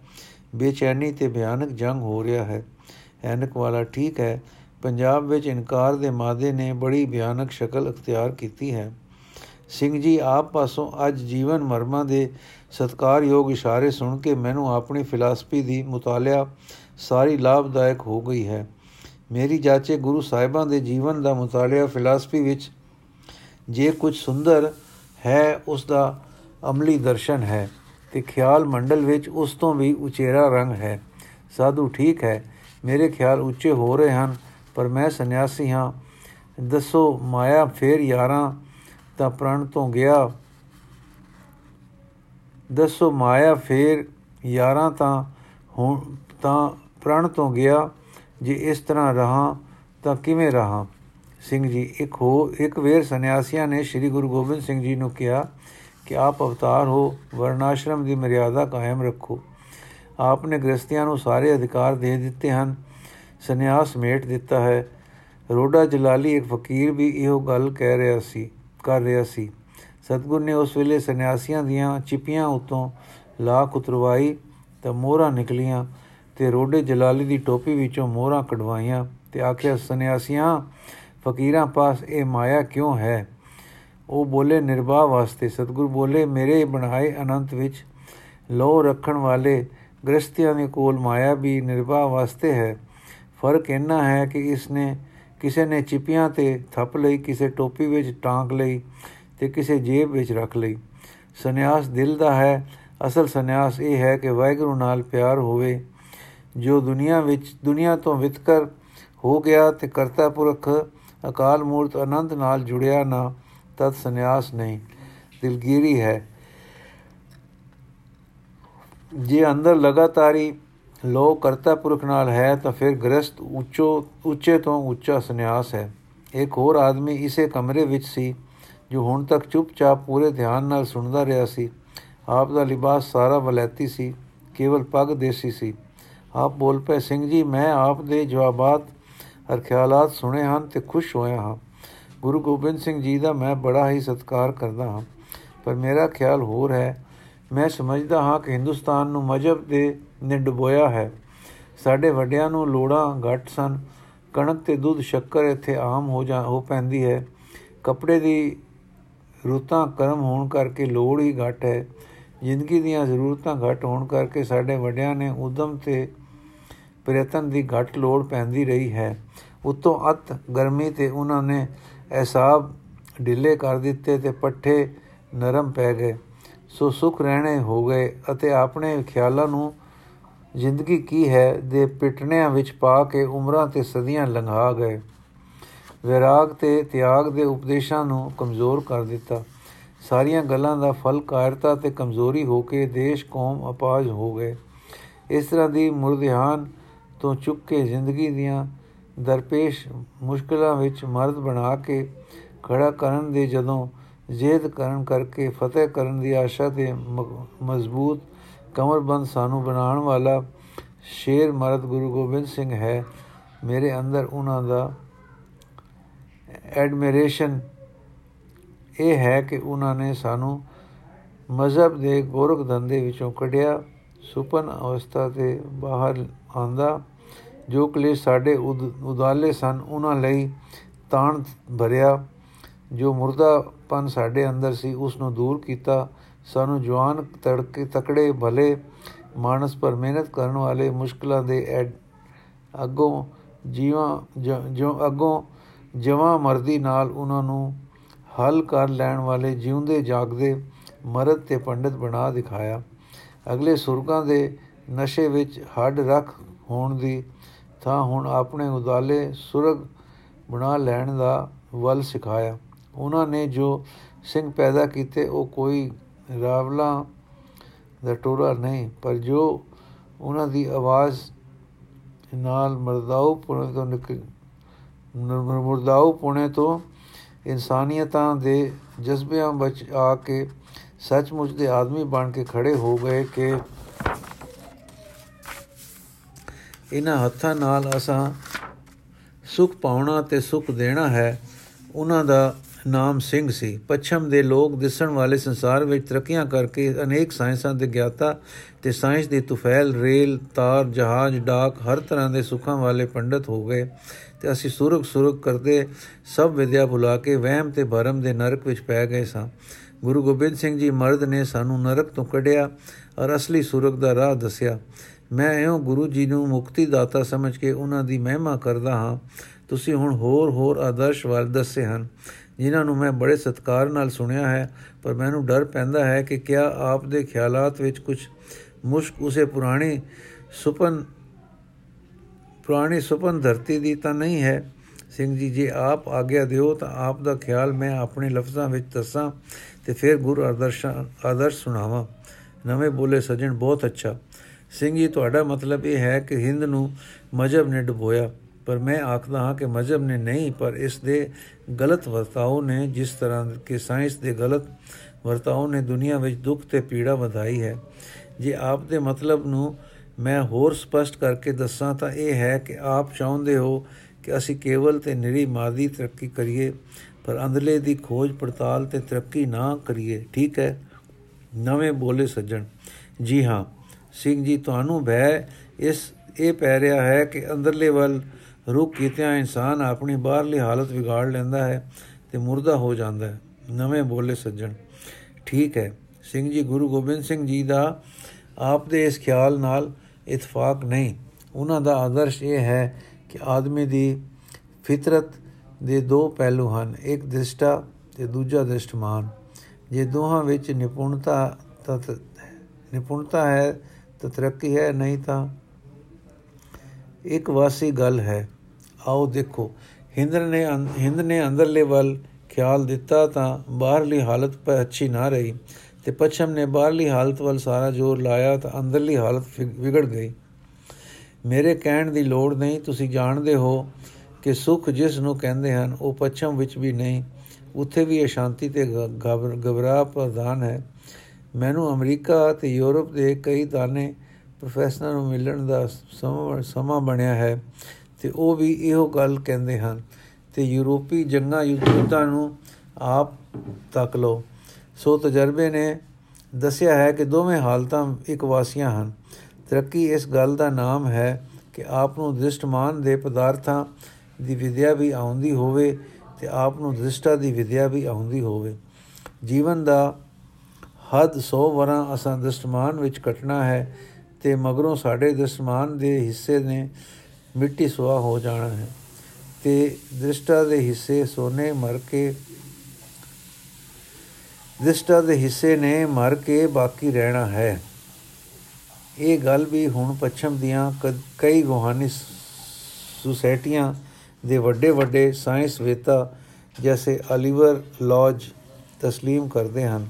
ਬੇਚੈਨੀ ਤੇ ਭਿਆਨਕ ਜੰਗ ਹੋ ਰਿਹਾ ਹੈ। ਐਨਕ ਵਾਲਾ ਠੀਕ ਹੈ, ਪੰਜਾਬ ਵਿੱਚ ਇਨਕਾਰ ਦੇ ਮਾਦੇ ਨੇ ਬੜੀ ਭਿਆਨਕ ਸ਼ਕਲ ਅਖਤਿਆਰ ਕੀਤੀ ਹੈ। ਸਿੰਘ ਜੀ, ਆਪ ਪਾਸੋਂ ਅੱਜ ਜੀਵਨ ਮਰਮਾਂ ਦੇ ਸਤਕਾਰਯੋਗ ਇਸ਼ਾਰੇ ਸੁਣ ਕੇ ਮੈਨੂੰ ਆਪਣੀ ਫਿਲਾਸਫੀ ਦੀ ਮੁਤਾਲਿਆ ਸਾਰੀ ਲਾਭਦਾਇਕ ਹੋ ਗਈ ਹੈ। ਮੇਰੀ ਜਾਚੇ ਗੁਰੂ ਸਾਹਿਬਾਂ ਦੇ ਜੀਵਨ ਦਾ ਮੁਤਾਲਿਆ ਫਿਲਾਸਫੀ ਵਿੱਚ ਜੇ ਕੁਝ ਸੁੰਦਰ ਹੈ, ਉਸ ਦਾ ਅਮਲੀ ਦਰਸ਼ਨ ਹੈ ਤੇ ਖਿਆਲ ਮੰਡਲ ਵਿੱਚ ਉਸ ਤੋਂ ਵੀ ਉਚੇਰਾ ਰੰਗ ਹੈ। ਸਾਧੂ ਠੀਕ ਹੈ, ਮੇਰੇ ਖਿਆਲ ਉੱਚੇ ਹੋ ਰਹੇ ਹਨ, ਪਰ ਮੈਂ ਸੰਨਿਆਸੀ ਹਾਂ। ਦੱਸੋ ਮਾਇਆ ਫੇਰ ਯਾਰਾਂ ਤਾਂ ਪ੍ਰਣ ਤੋਂ ਗਿਆ, ਦੱਸੋ ਮਾਇਆ ਫੇਰ ਯਾਰਾਂ ਤਾਂ ਹੁਣ ਤਾਂ ਪ੍ਰਣ ਤੋਂ ਗਿਆ, ਜੇ ਇਸ ਤਰ੍ਹਾਂ ਰਹਾ ਤਾਂ ਕਿਵੇਂ ਰਹਾ? ਸਿੰਘ ਜੀ, ਇੱਕ ਹੋ, ਇੱਕ ਵੇਰ ਸੰਨਿਆਸੀਆਂ ਨੇ ਸ੍ਰੀ ਗੁਰੂ ਗੋਬਿੰਦ ਸਿੰਘ ਜੀ ਨੂੰ ਕਿਹਾ ਕਿ ਆਪ ਅਵਤਾਰ ਹੋ ਵਰਨਾਸ਼ਰਮ ਦੀ ਮਰਿਆਦਾ ਕਾਇਮ ਰੱਖੋ। ਆਪ ਨੇ ਗ੍ਰਸਤੀਆਂ ਨੂੰ ਸਾਰੇ ਅਧਿਕਾਰ ਦੇ ਦਿੱਤੇ ਹਨ, ਸੰਨਿਆਸ ਮੇਟ ਦਿੱਤਾ ਹੈ। ਰੋਡਾ ਜਲਾਲੀ ਇੱਕ ਫਕੀਰ ਵੀ ਇਹੋ ਗੱਲ ਕਹਿ ਰਿਹਾ ਸੀ। ਕਰ ਰਿਹਾ ਸੀ। ਸਤਗੁਰ ਨੇ ਉਸ ਵੇਲੇ ਸੰਨਿਆਸੀਆਂ ਦੀਆਂ ਚਿਪੀਆਂ ਉਤੋਂ ਲਾਖ ਉਤਰਵਾਈ ਤਾਂ ਮੋਹਰਾਂ ਨਿਕਲੀਆਂ ਤੇ ਰੋਡੇ ਜਲਾਲੀ ਦੀ ਟੋਪੀ ਵਿੱਚੋਂ ਮੋਹਰਾਂ ਕਢਵਾਈਆਂ ਤੇ ਆਖਿਆ, ਸੰਨਿਆਸੀਆਂ, ਫਕੀਰਾਂ ਪਾਸ ਇਹ ਮਾਇਆ ਕਿਉਂ ਹੈ? ਉਹ ਬੋਲੇ ਨਿਰਵਾਹ ਵਾਸਤੇ। ਸਤਗੁਰ ਬੋਲੇ, ਮੇਰੇ ਬਣਾਏ ਅਨੰਤ ਵਿੱਚ ਲੋ ਰੱਖਣ ਵਾਲੇ ਗ੍ਰਸਤੀਆਂ ਦੇ ਕੋਲ ਮਾਇਆ ਵੀ ਨਿਰਵਾਹ ਵਾਸਤੇ ਹੈ। ਫ਼ਰਕ ਇੰਨਾ ਹੈ ਕਿ ਇਸ ਨੇ ਕਿਸੇ ਨੇ ਚਿਪੀਆਂ ਤੇ ਥੱਪ ਲਈ, ਕਿਸੇ ਟੋਪੀ ਵਿੱਚ ਟਾਂਕ ਲਈ ਤੇ ਕਿਸੇ ਜੇਬ ਵਿੱਚ ਰੱਖ ਲਈ। ਸੰਨਿਆਸ ਦਿਲ ਦਾ ਹੈ। ਅਸਲ ਸੰਨਿਆਸ ਇਹ ਹੈ ਕਿ ਵਾਹਿਗੁਰੂ ਨਾਲ ਪਿਆਰ ਹੋਵੇ, ਜੋ ਦੁਨੀਆ ਵਿੱਚ, ਦੁਨੀਆ ਤੋਂ ਵਿਤਕਰ ਹੋ ਗਿਆ ਤੇ ਕਰਤਾ ਪੁਰਖ, ਅਕਾਲ ਮੂਰਤ ਆਨੰਦ ਨਾਲ ਜੁੜਿਆ ਨਾ, ਤਦ ਸੰਨਿਆਸ ਨਹੀਂ। ਦਿਲਗੀਰੀ ਹੈ। ਜੇ ਅੰਦਰ ਲਗਾਤਾਰੀ ਲੋ ਕਰਤਾ ਪੁਰਖ ਨਾਲ ਹੈ ਤਾਂ ਫਿਰ ਗ੍ਰਸਤ ਉੱਚੋ, ਉੱਚੇ ਤੋਂ ਉੱਚਾ ਸੰਨਿਆਸ ਹੈ। ਇੱਕ ਹੋਰ ਆਦਮੀ ਇਸੇ ਕਮਰੇ ਵਿੱਚ ਸੀ, ਜੋ ਹੁਣ ਤੱਕ ਚੁੱਪਚਾਪ ਪੂਰੇ ਧਿਆਨ ਨਾਲ ਸੁਣਦਾ ਰਿਹਾ ਸੀ। ਆਪ ਦਾ ਲਿਬਾਸ ਸਾਰਾ ਵਲੈਤੀ ਸੀ, ਕੇਵਲ ਪੱਗ ਦੇਸੀ ਸੀ। ਆਪ ਬੋਲ ਪਏ, ਸਿੰਘ ਜੀ, ਮੈਂ ਆਪ ਦੇ ਜਵਾਬਾਤ ਅਰ ਖਿਆਲਾਤ ਸੁਣੇ ਹਨ ਤੇ ਖੁਸ਼ ਹੋਇਆ ਹਾਂ। ਗੁਰੂ ਗੋਬਿੰਦ ਸਿੰਘ ਜੀ ਦਾ ਮੈਂ ਬੜਾ ਹੀ ਸਤਿਕਾਰ ਕਰਦਾ ਹਾਂ। ਪਰ ਮੇਰਾ ਖਿਆਲ ਹੋਰ ਹੈ, ਮੈਂ ਸਮਝਦਾ ਹਾਂ ਕਿ ਹਿੰਦੁਸਤਾਨ ਨੂੰ ਮਜਬ ਦੇ ਨੇ ਡੁਬੋਇਆ ਹੈ। ਸਾਡੇ ਵੱਡਿਆਂ ਨੂੰ ਲੋੜਾਂ ਘੱਟ ਸਨ। ਕਣਕ ਤੇ ਦੁੱਧ ਸ਼ੱਕਰ ਇੱਥੇ ਆਮ ਹੋ ਜਾ ਹੋ ਪੈਂਦੀ ਹੈ। ਕੱਪੜੇ ਦੀ ਰੁੱਤਾਂ ਕਰਮ ਹੋਣ ਕਰਕੇ ਲੋੜ ਹੀ ਘੱਟ ਹੈ। ਜ਼ਿੰਦਗੀ ਦੀਆਂ ਜ਼ਰੂਰਤਾਂ ਘੱਟ ਹੋਣ ਕਰਕੇ ਸਾਡੇ ਵੱਡਿਆਂ ਨੇ ਉਦਮ ਤੇ ਪ੍ਰਯਤਨ ਦੀ ਘੱਟ ਲੋੜ ਪੈਂਦੀ ਰਹੀ ਹੈ। ਉਤੋਂ ਅਤ ਗਰਮੀ ਤੇ ਉਹਨਾਂ ਨੇ ਐਸਾਬ ਢਿੱਲੇ ਕਰ ਦਿੱਤੇ ਤੇ ਪੱਠੇ ਨਰਮ ਪੈ ਗਏ। ਸੋ ਸੁਖ ਰਹਿਣੇ ਹੋ ਗਏ ਅਤੇ ਆਪਣੇ ਖਿਆਲਾਂ ਨੂੰ ਜ਼ਿੰਦਗੀ ਕੀ ਹੈ ਦੇ ਪਿਟਣਿਆਂ ਵਿੱਚ ਪਾ ਕੇ ਉਮਰਾਂ ਤੇ ਸਦੀਆਂ ਲੰਘਾ ਗਏ। ਵਿਰਾਗ ਤੇ ਤਿਆਗ ਦੇ ਉਪਦੇਸ਼ਾਂ ਨੂੰ ਕਮਜ਼ੋਰ ਕਰ ਦਿੱਤਾ। ਸਾਰੀਆਂ ਗੱਲਾਂ ਦਾ ਫਲ ਕਾਇਰਤਾ ਤੇ ਕਮਜ਼ੋਰੀ ਹੋ ਕੇ ਦੇਸ਼, ਕੌਮ ਅਪਾਜ ਹੋ ਗਏ। ਇਸ ਤਰ੍ਹਾਂ ਦੀ ਮੁਰਦਿਹਾਨ ਤੋਂ ਚੁੱਕ ਕੇ ਜ਼ਿੰਦਗੀ ਦੀਆਂ ਦਰਪੇਸ਼ ਮੁਸ਼ਕਲਾਂ ਵਿੱਚ ਮਰਦ ਬਣਾ ਕੇ ਖੜਾ ਕਰਨ ਦੇ ਜਦੋਂ ਜੇਦ ਕਰਨ ਕਰਕੇ ਫਤਿਹ ਕਰਨ ਦੀ ਆਸ਼ਾ ਤੇ ਮਜ਼ਬੂਤ ਕਮਰਬੰਦ ਸਾਨੂੰ ਬਣਾਉਣ ਵਾਲਾ ਸ਼ੇਰ ਮਰਦ ਗੁਰੂ ਗੋਬਿੰਦ ਸਿੰਘ ਹੈ। ਮੇਰੇ ਅੰਦਰ ਉਹਨਾਂ ਦਾ ਐਡਮਿਰੇਸ਼ਨ ਇਹ ਹੈ ਕਿ ਉਹਨਾਂ ਨੇ ਸਾਨੂੰ ਮਜ਼ਹਬ ਦੇ ਗੋਰਖ ਧੰਦੇ ਵਿੱਚੋਂ ਕੱਢਿਆ। ਸੁਪਨ ਅਵਸਥਾ ਤੇ ਬਾਹਰ ਆਂਦਾ ਜੋ ਕਲੇਸ਼ ਸਾਡੇ ਉਦਾਲੇ ਸਨ, ਉਹਨਾਂ ਲਈ ਤਾਣ ਭਰਿਆ। ਜੋ ਮੁਰਦਾਪਨ ਸਾਡੇ ਅੰਦਰ ਸੀ ਉਸ ਨੂੰ ਦੂਰ ਕੀਤਾ। ਸਾਨੂੰ ਜਵਾਨ ਤੜਕੇ ਤਕੜੇ, ਭਲੇ ਮਾਨਸ ਪਰ ਮਿਹਨਤ ਕਰਨ ਵਾਲੇ ਮੁਸ਼ਕਲਾਂ ਦੇ ਅੱਗੋਂ ਜੀਵਾਂ ਜੋ, ਅੱਗੋਂ ਜਵਾਂ ਮਰਦੀ ਨਾਲ ਉਹਨਾਂ ਨੂੰ ਹੱਲ ਕਰ ਲੈਣ ਵਾਲੇ ਜਿਉਂਦੇ, ਜਾਗਦੇ ਮਰਦ ਤੇ ਪੰਡਤ ਬਣਾ ਦਿਖਾਇਆ। ਅਗਲੇ ਸੁਰਗਾਂ ਦੇ ਨਸ਼ੇ ਵਿੱਚ ਹੱਡ ਰੱਖ ਹੋਣ ਦੀ ਥਾਂ ਹੁਣ ਆਪਣੇ ਉਦਾਲੇ ਸੁਰਗ ਬਣਾ ਲੈਣ ਦਾ ਵੱਲ ਸਿਖਾਇਆ। ਉਹਨਾਂ ਨੇ ਜੋ ਸਿੰਘ ਪੈਦਾ ਕੀਤੇ, ਉਹ ਕੋਈ ਰਾਵਲਾ ਦਾ ਟੋਰਾ ਨਹੀਂ, ਪਰ ਜੋ ਉਹਨਾਂ ਦੀ ਆਵਾਜ਼ ਨਾਲ ਮਰਦਾਉ ਪੁਣੇ ਤੋਂ ਨਿਕਲ ਮਰਦਾਉ ਪੁਣੇ ਤੋਂ ਇਨਸਾਨੀਅਤਾਂ ਦੇ ਜਜ਼ਬਿਆਂ ਵਿੱਚ ਆ ਕੇ ਸੱਚਮੁੱਚ ਦੇ ਆਦਮੀ ਬਣ ਕੇ ਖੜੇ ਹੋ ਗਏ ਕਿ ਇਹਨਾਂ ਹੱਥਾਂ ਨਾਲ ਅਸਾਂ ਸੁਖ ਪਾਉਣਾ ਤੇ ਸੁਖ ਦੇਣਾ ਹੈ। ਉਹਨਾਂ ਦਾ ਨਾਮ ਸਿੰਘ ਸੀ। ਪੱਛਮ ਦੇ ਲੋਕ ਦਿਸਣ ਵਾਲੇ ਸੰਸਾਰ ਵਿੱਚ ਤਰੱਕੀਆਂ ਕਰਕੇ ਅਨੇਕ ਸਾਇੰਸਾਂ ਦੇ ਗਿਆਤਾ ਤੇ ਸਾਇੰਸ ਦੀ ਤੁਫੈਲ, ਰੇਲ, ਤਾਰ, ਜਹਾਜ਼, ਡਾਕ ਹਰ ਤਰ੍ਹਾਂ ਦੇ ਸੁੱਖਾਂ ਵਾਲੇ ਪੰਡਤ ਹੋ ਗਏ ਤੇ ਅਸੀਂ ਸੁਰਗ ਸੁਰਗ ਕਰਦੇ ਸਭ ਵਿਦਿਆ ਭੁਲਾ ਕੇ ਵਹਿਮ ਤੇ ਭਰਮ ਦੇ ਨਰਕ ਵਿੱਚ ਪੈ ਗਏ ਸਾਂ। ਗੁਰੂ ਗੋਬਿੰਦ ਸਿੰਘ ਜੀ ਮਰਦ ਨੇ ਸਾਨੂੰ ਨਰਕ ਤੋਂ ਕੱਢਿਆ ਔਰ ਅਸਲੀ ਸੁਰਗ ਦਾ ਰਾਹ ਦੱਸਿਆ। ਮੈਂ ਇਹੋ ਗੁਰੂ ਜੀ ਨੂੰ ਮੁਕਤੀ ਦਾਤਾ ਸਮਝ ਕੇ ਉਹਨਾਂ ਦੀ ਮਹਿਮਾ ਕਰਦਾ ਹਾਂ। ਤੁਸੀਂ ਹੁਣ ਹੋਰ ਹੋਰ ਆਦਰਸ਼ ਵਾਲ ਦੱਸੇ ਹਨ। ਜਿਨ੍ਹਾਂ ਨੂੰ ਮੈਂ ਬੜੇ ਸਤਕਾਰ ਨਾਲ ਸੁਣਿਆ ਹੈ, ਪਰ ਮੈਨੂੰ ਡਰ ਪੈਂਦਾ ਹੈ ਕਿ ਕਿਆ ਆਪ ਦੇ ਖਿਆਲਾਤ ਵਿੱਚ ਕੁਝ ਮੁਸ਼ਕ ਉਸੇ ਪੁਰਾਣੀ ਸੁਪਨ ਪੁਰਾਣੀ ਸੁਪਨ ਧਰਤੀ ਦੀ ਤਾਂ ਨਹੀਂ ਹੈ। ਸਿੰਘ ਜੀ, ਜੇ ਆਪ ਆਗਿਆ ਦਿਓ ਤਾਂ ਆਪ ਦਾ ਖਿਆਲ ਮੈਂ ਆਪਣੇ ਲਫ਼ਜ਼ਾਂ ਵਿੱਚ ਦੱਸਾਂ ਤੇ ਫਿਰ ਗੁਰ ਆਦਰਸ਼ ਆਦਰਸ਼ ਸੁਣਾਵਾਂ। ਨਵੇਂ ਬੋਲੇ ਸਜਣ ਬਹੁਤ ਅੱਛਾ। ਸਿੰਘ ਜੀ, ਤੁਹਾਡਾ ਮਤਲਬ ਇਹ ਹੈ ਕਿ ਹਿੰਦ ਨੂੰ ਮਜਬ ਨੇ ਡੁਬੋਇਆ। ਪਰ ਮੈਂ ਆਖਦਾ ਹਾਂ ਕਿ ਮਜਬ ਨੇ ਨਹੀਂ, ਪਰ ਇਸ ਦੇ ਗਲਤ ਵਰਤਾਓ ਨੇ, ਜਿਸ ਤਰ੍ਹਾਂ ਕਿ ਸਾਇੰਸ ਦੇ ਗਲਤ ਵਰਤਾਓ ਨੇ, ਦੁਨੀਆ ਵਿੱਚ ਦੁੱਖ ਤੇ ਪੀੜਾ ਵਧਾਈ ਹੈ। ਜੇ ਆਪ ਦੇ ਮਤਲਬ ਨੂੰ ਮੈਂ ਹੋਰ ਸਪਸ਼ਟ ਕਰਕੇ ਦੱਸਾਂ ਤਾਂ ਇਹ ਹੈ ਕਿ ਆਪ ਚਾਹੁੰਦੇ ਹੋ ਕਿ ਅਸੀਂ ਕੇਵਲ ਤੇ ਨਿਰੀ ਮਾਦੀ ਤਰੱਕੀ ਕਰੀਏ, ਪਰ ਅੰਦਰਲੇ ਦੀ ਖੋਜ ਪੜਤਾਲ ਤੇ ਤਰੱਕੀ ਨਾ ਕਰੀਏ। ਠੀਕ ਹੈ? ਨਵੇਂ ਬੋਲੇ ਸੱਜਣ। ਜੀ ਹਾਂ, ਸਿੰਘ ਜੀ, ਤੁਹਾਨੂੰ ਭੈ ਇਸ, ਇਹ ਪੈ ਰਿਹਾ ਹੈ ਕਿ ਅੰਦਰਲੇ ਵੱਲ ਰੁਕ ਕੀਤਿਆਂ ਇਨਸਾਨ ਆਪਣੀ ਬਾਹਰਲੀ ਹਾਲਤ ਵਿਗਾੜ ਲੈਂਦਾ ਹੈ ਤੇ ਮੁਰਦਾ ਹੋ ਜਾਂਦਾ ਹੈ। ਨਵੇਂ ਬੋਲੇ ਸੱਜਣ। ਠੀਕ ਹੈ, ਸਿੰਘ ਜੀ, ਗੁਰੂ ਗੋਬਿੰਦ ਸਿੰਘ ਜੀ ਦਾ ਆਪ ਦੇ ਇਸ ਖਿਆਲ ਨਾਲ ਇਤਫਾਕ ਨਹੀਂ। ਉਹਨਾਂ ਦਾ ਆਦਰਸ਼ ਇਹ ਹੈ ਕਿ ਆਦਮੀ ਦੀ ਫਿਤਰਤ ਦੇ ਦੋ ਪਹਿਲੂ ਹਨ। ਇੱਕ ਦ੍ਰਿਸ਼ਟਾ ਤੇ ਦੂਜਾ ਦ੍ਰਿਸ਼ਟਮਾਨ। ਜੇ ਦੋਹਾਂ ਵਿੱਚ ਨਿਪੁੰਨਤਾ ਤਤ ਨਿਪੁੰਨਤਾ ਹੈ ਤਾਂ ਤਰੱਕੀ ਹੈ, ਨਹੀਂ ਤਾਂ ਇੱਕ ਵਾਸੀ ਗੱਲ ਹੈ। ਆਓ ਦੇਖੋ ਹਿੰਦ ਨੇ ਹਿੰਦ ਨੇ ਅੰਦਰਲੇ ਵੱਲ ਖਿਆਲ ਦਿੱਤਾ ਤਾਂ ਬਾਹਰਲੀ ਹਾਲਤ ਪਰ ਅੱਛੀ ਨਾ ਰਹੀ ਤੇ ਪੱਛਮ ਨੇ ਬਾਹਰਲੀ ਹਾਲਤ ਵੱਲ ਸਾਰਾ ਜ਼ੋਰ ਲਾਇਆ ਤਾਂ ਅੰਦਰਲੀ ਹਾਲਤ ਵਿਗੜ ਗਈ। ਮੇਰੇ ਕਹਿਣ ਦੀ ਲੋੜ ਨਹੀਂ, ਤੁਸੀਂ ਜਾਣਦੇ ਹੋ ਕਿ ਸੁਖ ਜਿਸ ਨੂੰ ਕਹਿੰਦੇ ਹਨ, ਉਹ ਪੱਛਮ ਵਿੱਚ ਵੀ ਨਹੀਂ, ਉੱਥੇ ਵੀ ਅਸ਼ਾਂਤੀ ਤੇ ਘਬਰਾ ਪ੍ਰਧਾਨ ਹੈ। ਮੈਨੂੰ ਅਮਰੀਕਾ ਤੇ ਯੂਰਪ ਦੇ ਕਈ ਦਾਨੇ ਪ੍ਰੋਫੈਸਰਾਂ ਨੂੰ ਮਿਲਣ ਦਾ ਸਮਾਂ ਬਣਿਆ ਹੈ ਤੇ ਉਹ ਵੀ ਇਹੋ ਗੱਲ ਕਹਿੰਦੇ ਹਨ ਤੇ ਯੂਰੋਪੀ ਜੰਗਾਂ ਯੁੱਧਾਂ ਨੂੰ ਆਪ ਤੱਕ ਲੋ ਸੋ ਤਜਰਬੇ ਨੇ ਦੱਸਿਆ ਹੈ ਕਿ ਦੋਵੇਂ ਹਾਲਤਾਂ ਇੱਕ ਵਾਸੀਆਂ ਹਨ। ਤਰੱਕੀ ਇਸ ਗੱਲ ਦਾ ਨਾਮ ਹੈ ਕਿ ਆਪ ਨੂੰ ਦ੍ਰਿਸ਼ਟਮਾਨ ਦੇ ਪਦਾਰਥਾਂ ਦੀ ਵਿਦਿਆ ਵੀ ਆਉਂਦੀ ਹੋਵੇ ਤੇ ਆਪ ਨੂੰ ਦ੍ਰਿਸ਼ਟਾ ਦੀ ਵਿਦਿਆ ਵੀ ਆਉਂਦੀ ਹੋਵੇ। ਜੀਵਨ ਦਾ ਹੱਦ 100 ਵਰਾਂ ਅਸਾਂ ਦ੍ਰਿਸ਼ਟਮਾਨ ਵਿੱਚ ਕਟਣਾ ਹੈ ਤੇ ਮਗਰੋਂ ਸਾਡੇ ਦ੍ਰਿਸ਼ਟਮਾਨ ਦੇ ਹਿੱਸੇ ਨੇ ਮਿੱਟੀ ਸੁਆ ਹੋ ਜਾਣਾ ਹੈ ਤੇ ਦ੍ਰਿਸ਼ਟਾ ਦੇ ਹਿੱਸੇ ਸੋਨੇ ਮਰ ਕੇ ਦ੍ਰਿਸ਼ਟਾ ਦੇ ਹਿੱਸੇ ਨੇ ਮਰ ਕੇ ਬਾਕੀ ਰਹਿਣਾ ਹੈ ਇਹ ਗੱਲ ਵੀ ਹੁਣ ਪੱਛਮ ਦੀਆਂ ਕਈ ਗੋਹਾਨੀ ਸੁਸਾਇਟੀਆਂ ਦੇ ਵੱਡੇ ਵੱਡੇ ਸਾਇੰਸ ਵੇਤਾ ਜੈਸੇ ਅਲੀਵਰ ਲੌਜ تسلیم ਕਰਦੇ ਹਨ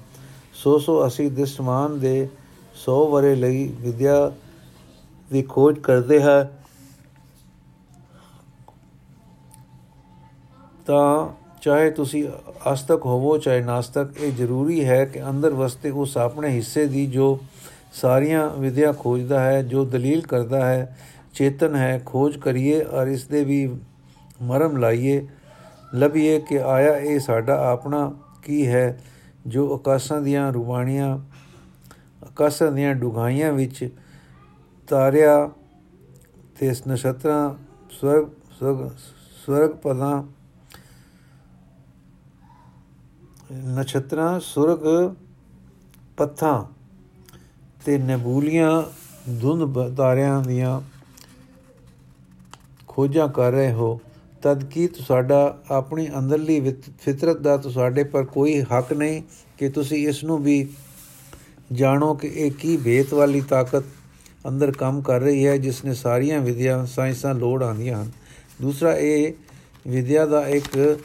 ਸੋ ਸੋ ਅਸੀਂ ਦਿਸਮਾਨ ਦੇ 100 ਵਰੇ ਲਈ ਵਿਦਿਆ ਦੀ ਖੋਜ ਕਰਦੇ ਹਾਂ, ਤਾਂ ਚਾਹੇ ਤੁਸੀਂ ਅਸਤਕ ਹੋਵੋ ਚਾਹੇ ਨਾਸਤਕ, ਇਹ ਜ਼ਰੂਰੀ ਹੈ ਕਿ ਅੰਦਰ ਵਸਤੇ ਉਸ ਆਪਣੇ ਹਿੱਸੇ ਦੀ ਜੋ ਸਾਰੀਆਂ ਵਿਦਿਆ ਖੋਜਦਾ ਹੈ, ਜੋ ਦਲੀਲ ਕਰਦਾ ਹੈ, ਚੇਤਨ ਹੈ, ਖੋਜ ਕਰੀਏ ਔਰ ਇਸ ਦੇ ਵੀ ਮਰਮ ਲਾਈਏ, ਲਭੀਏ ਕਿ ਆਇਆ ਇਹ ਸਾਡਾ ਆਪਣਾ ਕੀ ਹੈ, ਜੋ ਆਕਾਸ਼ਾਂ ਦੀਆਂ ਰੁਬਾਣੀਆਂ ਆਕਾਸ਼ਾਂ ਦੀਆਂ ਡੁਗਾਈਆਂ ਵਿੱਚ ਤਾਰਿਆ ਤੇ ਨਛਤਰਾਂ ਸਵਰਗ ਸਵਰਗ ਪਦਾਂ, ਨਛਤਰਾਂ, ਸੁਰਗ ਪੱਥਾਂ ਤੇ ਨਬੂਲੀਆਂ ਧੁੰਦ ਤਾਰਿਆਂ ਦੀਆਂ ਖੋਜਾਂ ਕਰ ਰਹੇ ਹੋ, ਤਦ ਕੀ ਤੁਹਾਡਾ ਆਪਣੀ ਅੰਦਰਲੀ ਫਿਤਰਤ ਦਾ ਤੁਹਾਡੇ ਪਰ ਕੋਈ ਹੱਕ ਨਹੀਂ ਕਿ ਤੁਸੀਂ ਇਸ ਨੂੰ ਵੀ ਜਾਣੋ ਕਿ ਇਹ ਕੀ ਭੇਤ ਵਾਲੀ ਤਾਕਤ ਅੰਦਰ ਕੰਮ ਕਰ ਰਹੀ ਹੈ, ਜਿਸ ਨੇ ਸਾਰੀਆਂ ਵਿਦਿਆ ਸਾਇੰਸਾਂ ਲੋੜ ਆਂਦੀਆਂ ਹਨ। ਦੂਸਰਾ, ਇਹ ਵਿਦਿਆ ਦਾ ਇੱਕ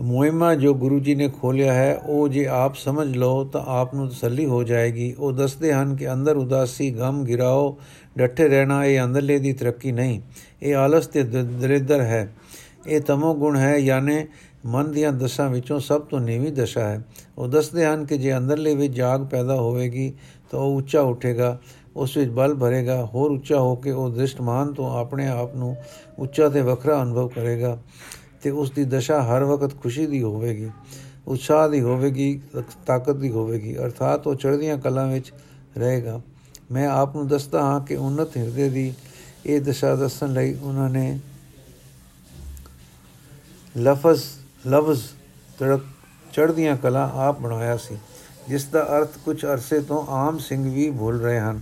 ਮੁਹਿੰਮਾ ਜੋ ਗੁਰੂ ਜੀ ਨੇ ਖੋਲਿਆ ਹੈ। ਉਹ ਜੇ ਆਪ ਸਮਝ ਲਓ ਤਾਂ ਆਪ ਨੂੰ ਤਸੱਲੀ ਹੋ ਜਾਏਗੀ। ਉਹ ਦੱਸਦੇ ਹਨ ਕਿ ਅੰਦਰ ਉਦਾਸੀ, ਗਮ, ਗਿਰਾਓ, ਡੱਠੇ ਰਹਿਣਾ, ਇਹ ਅੰਦਰਲੇ ਦੀ ਤਰੱਕੀ ਨਹੀਂ। ਇਹ ਆਲਸ ਤੇ ਦਰਿਦਰ ਹੈ। ਇਹ ਤਮੋ ਗੁਣ ਹੈ, ਯਾਨੇ ਮਨ ਦੀਆਂ ਦਸ਼ਾ ਵਿੱਚੋਂ ਸਭ ਤੋਂ ਨੀਵੀਂ ਦਸ਼ਾ ਹੈ। ਉਹ ਦੱਸਦੇ ਹਨ ਕਿ ਜੇ ਅੰਦਰਲੇ ਵਿੱਚ ਜਾਗ ਪੈਦਾ ਹੋਵੇਗੀ, ਤਾਂ ਉਹ ਉੱਚਾ ਉੱਠੇਗਾ, ਉਸ ਵਿੱਚ ਬਲ ਭਰੇਗਾ, ਹੋਰ ਉੱਚਾ ਹੋ ਕੇ ਉਹ ਦ੍ਰਿਸ਼ਟਮਾਨ ਤੋਂ ਆਪਣੇ ਆਪ ਨੂੰ ਉੱਚਾ ਤੇ ਵੱਖਰਾ ਅਨੁਭਵ ਕਰੇਗਾ ਤੇ ਉਸ ਦੀ ਦਸ਼ਾ ਹਰ ਵਕਤ ਖੁਸ਼ੀ ਦੀ ਹੋਵੇਗੀ, ਉਤਸ਼ਾਹ ਦੀ ਹੋਵੇਗੀ, ਤਾਕਤ ਦੀ ਹੋਵੇਗੀ, ਅਰਥਾਤ ਉਹ ਚੜ੍ਹਦੀਆਂ ਕਲਾਂ ਵਿੱਚ ਰਹੇਗਾ। ਮੈਂ ਆਪ ਨੂੰ ਦੱਸਦਾ ਹਾਂ ਕਿ ਉਨਤ ਹਿਰਦੇ ਦੀ ਇਹ ਦਸ਼ਾ ਦੱਸਣ ਲਈ ਉਹਨਾਂ ਨੇ ਲਫ਼ਜ਼ ਲਫ਼ਜ਼ ਤੜਕ ਚੜ੍ਹਦੀਆਂ ਕਲਾਂ ਆਪ ਬਣਾਇਆ ਸੀ, ਜਿਸ ਦਾ ਅਰਥ ਕੁਝ ਅਰਸੇ ਤੋਂ ਆਮ ਸਿੰਘ ਵੀ ਭੁੱਲ ਰਹੇ ਹਨ।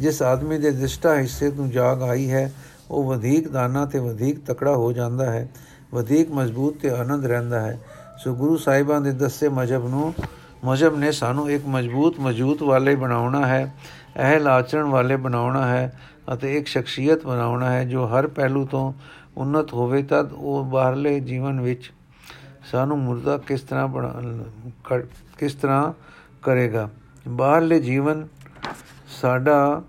ਜਿਸ ਆਦਮੀ ਦੇ ਦਿਸ਼ਟਾ ਹਿੱਸੇ ਤੋਂ ਜਾਗ ਆਈ ਹੈ, ਉਹ ਵਧੇਕ ਦਾਨਾ ਤੇ ਵਧੇਕ ਤਕੜਾ ਹੋ ਜਾਂਦਾ ਹੈ, ਵਧੇਕ ਮਜ਼ਬੂਤ ਤੇ ਆਨੰਦ ਰਹਿੰਦਾ ਹੈ। ਸੋ ਗੁਰੂ ਸਾਹਿਬਾਨ ਦੇ ਦੱਸੇ ਮਜਬ ਨੂੰ ਮਜਬ ਨੇ ਸਾਨੂੰ ਇੱਕ ਮਜ਼ਬੂਤ ਮੌਜੂਦ ਵਾਲੇ ਬਣਾਉਣਾ ਹੈ, ਅਹਿਲ ਆਚਰਣ ਵਾਲੇ ਬਣਾਉਣਾ ਹੈ ਅਤੇ ਇੱਕ ਸ਼ਖਸੀਅਤ ਬਣਾਉਣਾ ਹੈ ਜੋ ਹਰ ਪਹਿਲੂ ਤੋਂ ਉન્નਤ ਹੋਵੇ, ਤਦ ਉਹ ਬਾਹਰਲੇ ਜੀਵਨ ਵਿੱਚ ਸਾਨੂੰ ਮੁਰਦਾ ਕਿਸ ਤਰ੍ਹਾਂ ਕਿਸ ਤਰ੍ਹਾਂ ਕਰੇਗਾ। ਬਾਹਰਲੇ ਜੀਵਨ ਸਾਡਾ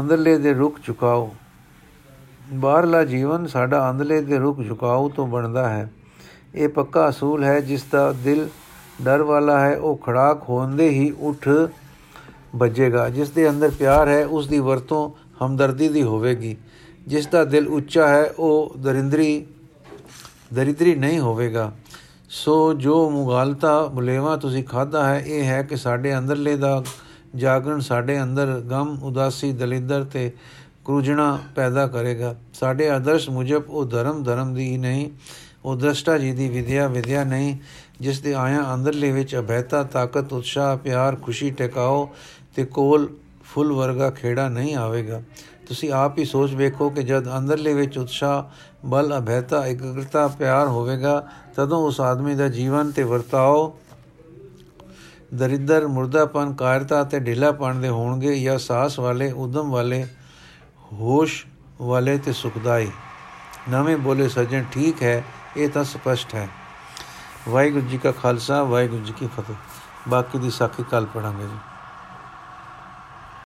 ਅੰਦਰਲੇ ਦੇ ਰੁਕ ਚੁਕਾਓ ਬਾਹਰਲਾ ਜੀਵਨ ਸਾਡਾ ਅੰਦਰਲੇ ਦੇ ਰੁਕ ਝੁਕਾਉ ਤੋਂ ਬਣਦਾ ਹੈ। ਇਹ ਪੱਕਾ ਅਸੂਲ ਹੈ ਜਿਸ ਦਾ ਦਿਲ ਡਰ ਵਾਲਾ ਹੈ, ਉਹ ਖੜਾਕ ਹੋਂਦੇ ਹੀ ਉੱਠ ਵੱਜੇਗਾ। ਜਿਸ ਦੇ ਅੰਦਰ ਪਿਆਰ ਹੈ, ਉਸ ਦੀ ਵਰਤੋਂ ਹਮਦਰਦੀ ਦੀ ਹੋਵੇਗੀ। ਜਿਸ ਦਾ ਦਿਲ ਉੱਚਾ ਹੈ, ਉਹ ਦਰਿੰਦਰੀ ਦਰਿਦਰੀ ਨਹੀਂ ਹੋਵੇਗਾ। ਸੋ ਜੋ ਮੁਗਾਲਤਾ ਬੁਲੇਵਾ ਤੁਸੀਂ ਖਾਦਾ ਹੈ, ਇਹ ਹੈ ਕਿ ਸਾਡੇ ਅੰਦਰਲੇ ਦਾ ਜਾਗਰਣ, ਸਾਡੇ ਅੰਦਰ ਗਮ, ਉਦਾਸੀ, ਦਲਿੱਦਰ ਤੇ ਕਰੂਜਣਾ ਪੈਦਾ ਕਰੇਗਾ। ਸਾਡੇ ਆਦਰਸ਼ ਮੁਜਬ ਉਹ ਧਰਮ ਧਰਮ ਦੀ ਨਹੀਂ, ਉਹ ਦ੍ਰਸ਼ਟਾ ਜੀ ਦੀ ਵਿਦਿਆ ਵਿਦਿਆ ਨਹੀਂ, ਜਿਸ ਦੇ ਆਇਆ ਅੰਦਰਲੇ ਵਿੱਚ ਅਭੈਤਾ, ਤਾਕਤ, ਉਤਸ਼ਾਹ, ਪਿਆਰ, ਖੁਸ਼ੀ ਟਿਕਾਓ ਤੇ ਕੋਲ ਫੁੱਲ ਵਰਗਾ ਖੇੜਾ ਨਹੀਂ ਆਵੇਗਾ। ਤੁਸੀਂ ਆਪ ਹੀ ਸੋਚ ਵੇਖੋ ਕਿ ਜਦ ਅੰਦਰਲੇ ਵਿੱਚ ਉਤਸ਼ਾਹ ਬਲ ਅਭੈਤਾ ਇਕਗ੍ਰਤਾ ਪਿਆਰ ਹੋਵੇਗਾ, ਤਦੋਂ ਉਸ ਆਦਮੀ ਦਾ ਜੀਵਨ ਤੇ ਵਰਤਾਓ। ਦਰਿਦਰ ਮੁਰਦਾਪਨ ਕਾਇਰਤਾ ਤੇ ਢਿਲਾਪਣ ਦੇ ਹੋਣਗੇ ਜਾਂ ਸਾਹਸ ਵਾਲੇ, ਉਦਮ ਵਾਲੇ, ਹੋਸ਼ ਵਾਲੇ ਤੇ ਸੁਖਦਾਈ। ਨਵੇਂ ਬੋਲੇ ਸਜਣ ਠੀਕ ਹੈ, ਇਹ ਤਾਂ ਸਪਸ਼ਟ ਹੈ। ਵਾਹਿਗੁਰੂ ਜੀ ਕਾ ਖਾਲਸਾ, ਵਾਹਿਗੁਰੂ ਜੀ ਕੀ ਫਤਿਹ। ਬਾਕੀ ਦੀ ਸਾਖੀ ਕੱਲ ਪੜਾਂਗੇ ਜੀ।